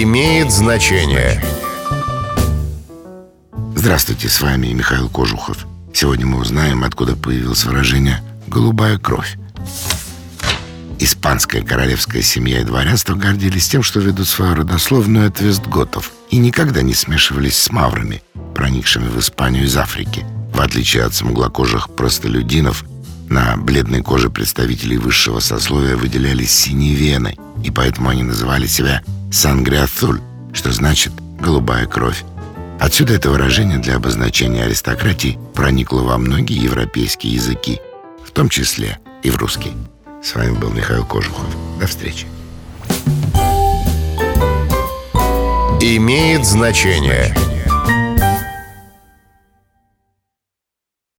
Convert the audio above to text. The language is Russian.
имеет значение. Здравствуйте, с вами Михаил Кожухов. Сегодня мы узнаем, откуда появилось выражение «голубая кровь». Испанская королевская семья и дворянство гордились тем, что ведут свою родословную от вестготов и никогда не смешивались с маврами, проникшими в Испанию из Африки. В отличие от смуглокожих простолюдинов, на бледной коже представителей высшего сословия выделялись синие вены, и поэтому они называли себя «сангриатуль», что значит «голубая кровь». Отсюда это выражение для обозначения аристократии проникло во многие европейские языки, в том числе и в русский. С вами был Михаил Кожухов. До встречи. Имеет значение.